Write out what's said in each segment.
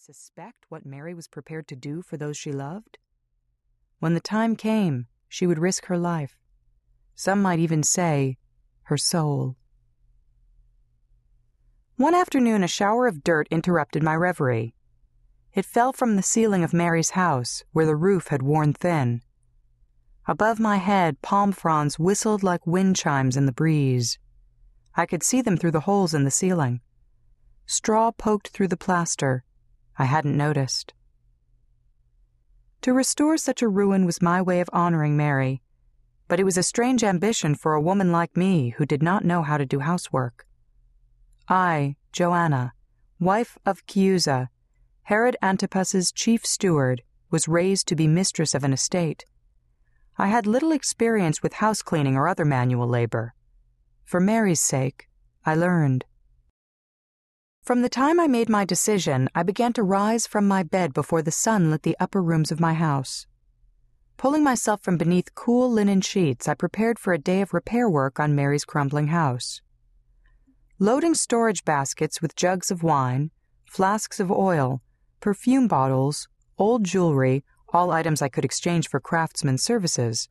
suspect what Mary was prepared to do for those she loved? When the time came, she would risk her life. Some might even say, her soul. One afternoon, a shower of dirt interrupted my reverie. It fell from the ceiling of Mary's house, where the roof had worn thin. Above my head, palm fronds whistled like wind chimes in the breeze. I could see them through the holes in the ceiling. Straw poked through the plaster. I hadn't noticed. To restore such a ruin was my way of honoring Mary, but it was a strange ambition for a woman like me who did not know how to do housework. I, Joanna, wife of Chiusa, Herod Antipas's chief steward, was raised to be mistress of an estate. I had little experience with house cleaning or other manual labor. For Mary's sake, I learned. From the time I made my decision, I began to rise from my bed before the sun lit the upper rooms of my house. Pulling myself from beneath cool linen sheets, I prepared for a day of repair work on Mary's crumbling house. Loading storage baskets with jugs of wine, flasks of oil, perfume bottles, old jewelry, all items I could exchange for craftsmen's services,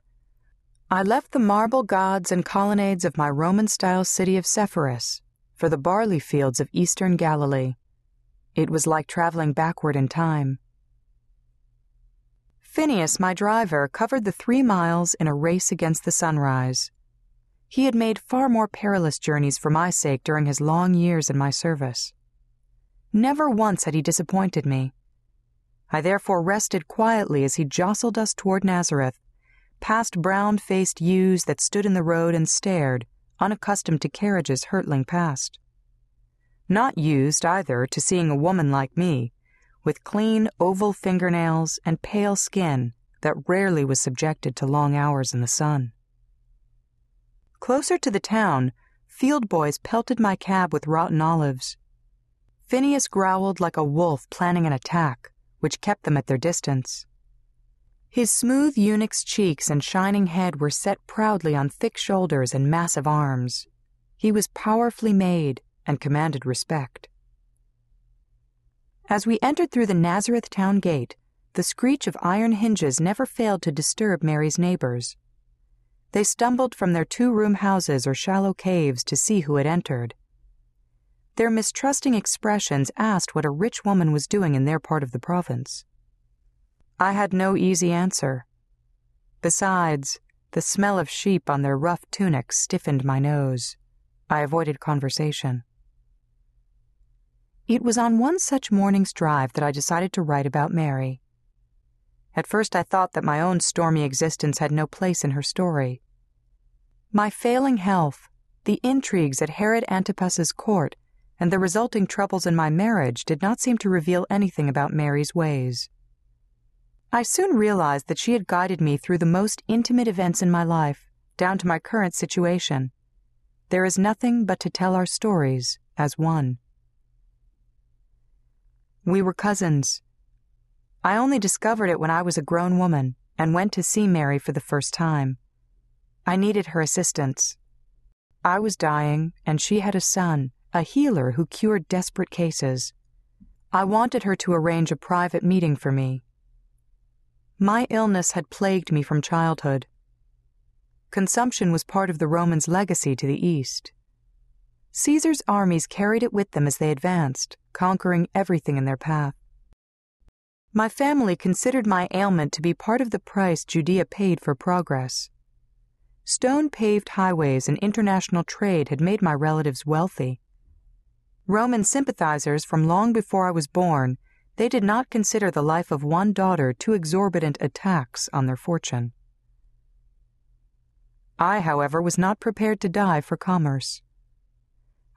I left the marble gods and colonnades of my Roman style city of Sepphoris for the barley fields of eastern Galilee. It was like traveling backward in time. Phineas, my driver, covered the three miles in a race against the sunrise. He had made far more perilous journeys for my sake during his long years in my service. Never once had he disappointed me. I therefore rested quietly as he jostled us toward Nazareth, past brown faced ewes that stood in the road and stared, unaccustomed to carriages hurtling past. Not used, either, to seeing a woman like me, with clean, oval fingernails and pale skin that rarely was subjected to long hours in the sun. Closer to the town, field boys pelted my cab with rotten olives. Phineas growled like a wolf planning an attack, which kept them at their distance. His smooth eunuch's cheeks and shining head were set proudly on thick shoulders and massive arms. He was powerfully made and commanded respect. As we entered through the Nazareth town gate, the screech of iron hinges never failed to disturb Mary's neighbors. They stumbled from their two room houses or shallow caves to see who had entered. Their mistrusting expressions asked what a rich woman was doing in their part of the province. I had no easy answer. Besides, the smell of sheep on their rough tunics stiffened my nose. I avoided conversation. It was on one such morning's drive that I decided to write about Mary. At first, I thought that my own stormy existence had no place in her story. My failing health, the intrigues at Herod Antipas's court, and the resulting troubles in my marriage did not seem to reveal anything about Mary's ways. I soon realized that she had guided me through the most intimate events in my life, down to my current situation. There is nothing but to tell our stories as one. We were cousins. I only discovered it when I was a grown woman and went to see Mary for the first time. I needed her assistance. I was dying, and she had a son, a healer who cured desperate cases. I wanted her to arrange a private meeting for me my illness had plagued me from childhood. Consumption was part of the Romans' legacy to the east. Caesar's armies carried it with them as they advanced, conquering everything in their path. My family considered my ailment to be part of the price Judea paid for progress. Stone paved highways and international trade had made my relatives wealthy. Roman sympathizers from long before I was born they did not consider the life of one daughter too exorbitant a tax on their fortune. I, however, was not prepared to die for commerce.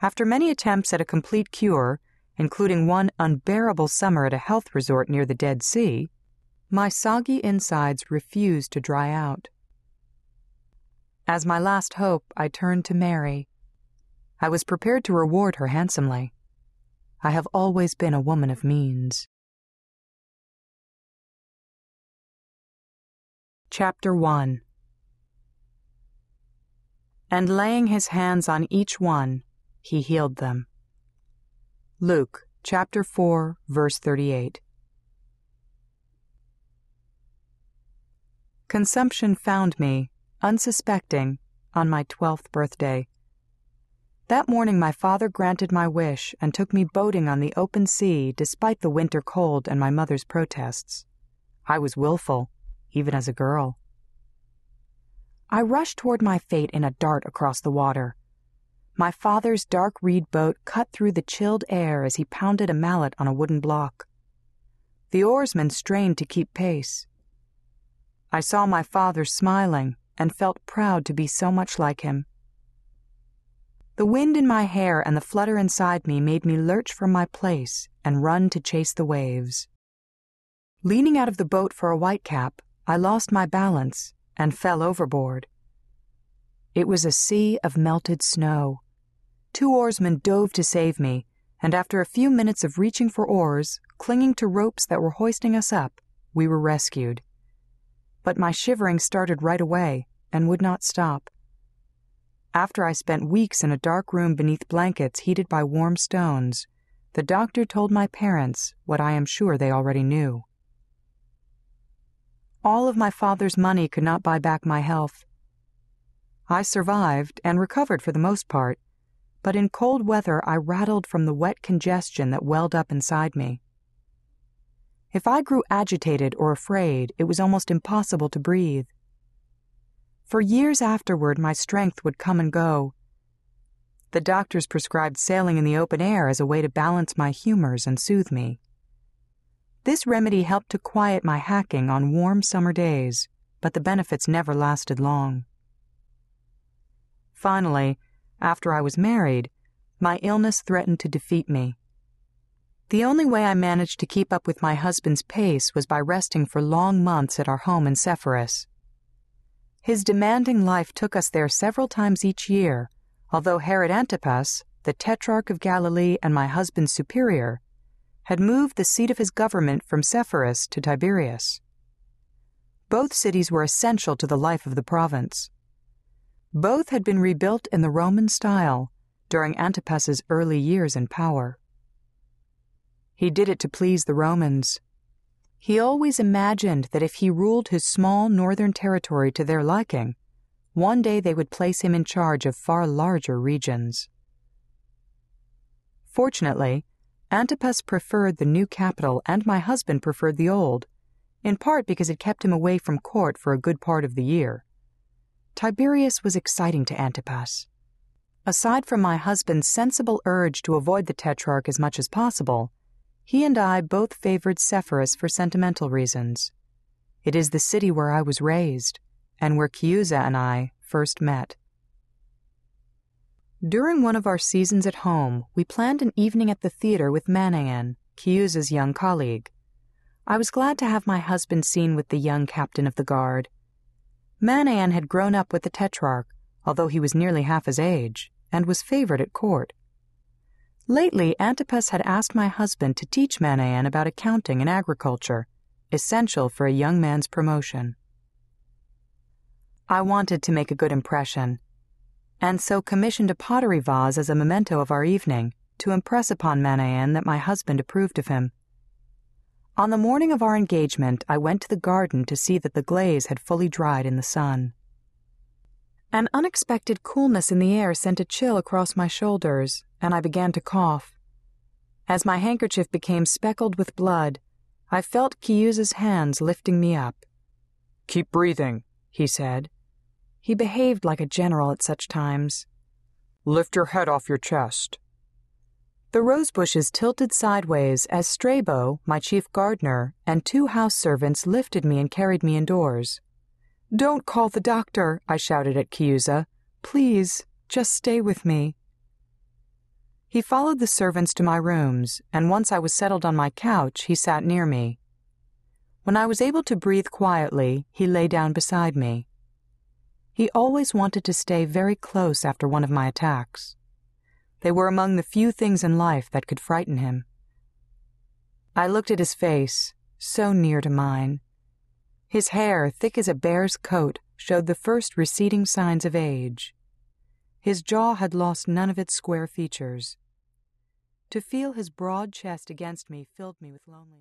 After many attempts at a complete cure, including one unbearable summer at a health resort near the Dead Sea, my soggy insides refused to dry out. As my last hope, I turned to Mary. I was prepared to reward her handsomely. I have always been a woman of means. Chapter 1 And laying his hands on each one, he healed them. Luke chapter 4, verse 38. Consumption found me, unsuspecting, on my twelfth birthday. That morning, my father granted my wish and took me boating on the open sea despite the winter cold and my mother's protests. I was willful, even as a girl. I rushed toward my fate in a dart across the water. My father's dark reed boat cut through the chilled air as he pounded a mallet on a wooden block. The oarsmen strained to keep pace. I saw my father smiling and felt proud to be so much like him. The wind in my hair and the flutter inside me made me lurch from my place and run to chase the waves. Leaning out of the boat for a whitecap, I lost my balance and fell overboard. It was a sea of melted snow. Two oarsmen dove to save me, and after a few minutes of reaching for oars, clinging to ropes that were hoisting us up, we were rescued. But my shivering started right away and would not stop. After I spent weeks in a dark room beneath blankets heated by warm stones, the doctor told my parents what I am sure they already knew. All of my father's money could not buy back my health. I survived and recovered for the most part, but in cold weather I rattled from the wet congestion that welled up inside me. If I grew agitated or afraid, it was almost impossible to breathe. For years afterward, my strength would come and go. The doctors prescribed sailing in the open air as a way to balance my humors and soothe me. This remedy helped to quiet my hacking on warm summer days, but the benefits never lasted long. Finally, after I was married, my illness threatened to defeat me. The only way I managed to keep up with my husband's pace was by resting for long months at our home in Sepphoris. His demanding life took us there several times each year, although Herod Antipas, the Tetrarch of Galilee and my husband's superior, had moved the seat of his government from Sepphoris to Tiberias. Both cities were essential to the life of the province. Both had been rebuilt in the Roman style during Antipas's early years in power. He did it to please the Romans. He always imagined that if he ruled his small northern territory to their liking, one day they would place him in charge of far larger regions. Fortunately, Antipas preferred the new capital and my husband preferred the old, in part because it kept him away from court for a good part of the year. Tiberias was exciting to Antipas. Aside from my husband's sensible urge to avoid the Tetrarch as much as possible, he and I both favored Sepphoris for sentimental reasons. It is the city where I was raised, and where Chiusa and I first met. During one of our seasons at home, we planned an evening at the theater with Manaen, Chiusa's young colleague. I was glad to have my husband seen with the young captain of the guard. Manaen had grown up with the Tetrarch, although he was nearly half his age, and was favored at court. Lately, Antipas had asked my husband to teach Manaen about accounting and agriculture, essential for a young man's promotion. I wanted to make a good impression and so commissioned a pottery vase as a memento of our evening to impress upon Manaen that my husband approved of him. On the morning of our engagement, I went to the garden to see that the glaze had fully dried in the sun. An unexpected coolness in the air sent a chill across my shoulders, and I began to cough. As my handkerchief became speckled with blood, I felt Chiusa's hands lifting me up. Keep breathing, he said, he behaved like a general at such times. Lift your head off your chest. The rose bushes tilted sideways as Strabo, my chief gardener, and two house servants lifted me and carried me indoors. Don't call the doctor, I shouted at Chiusa. Please, just stay with me. He followed the servants to my rooms, and once I was settled on my couch, he sat near me. When I was able to breathe quietly, he lay down beside me. He always wanted to stay very close after one of my attacks. They were among the few things in life that could frighten him. I looked at his face, so near to mine. His hair, thick as a bear's coat, showed the first receding signs of age. His jaw had lost none of its square features. To feel his broad chest against me filled me with loneliness.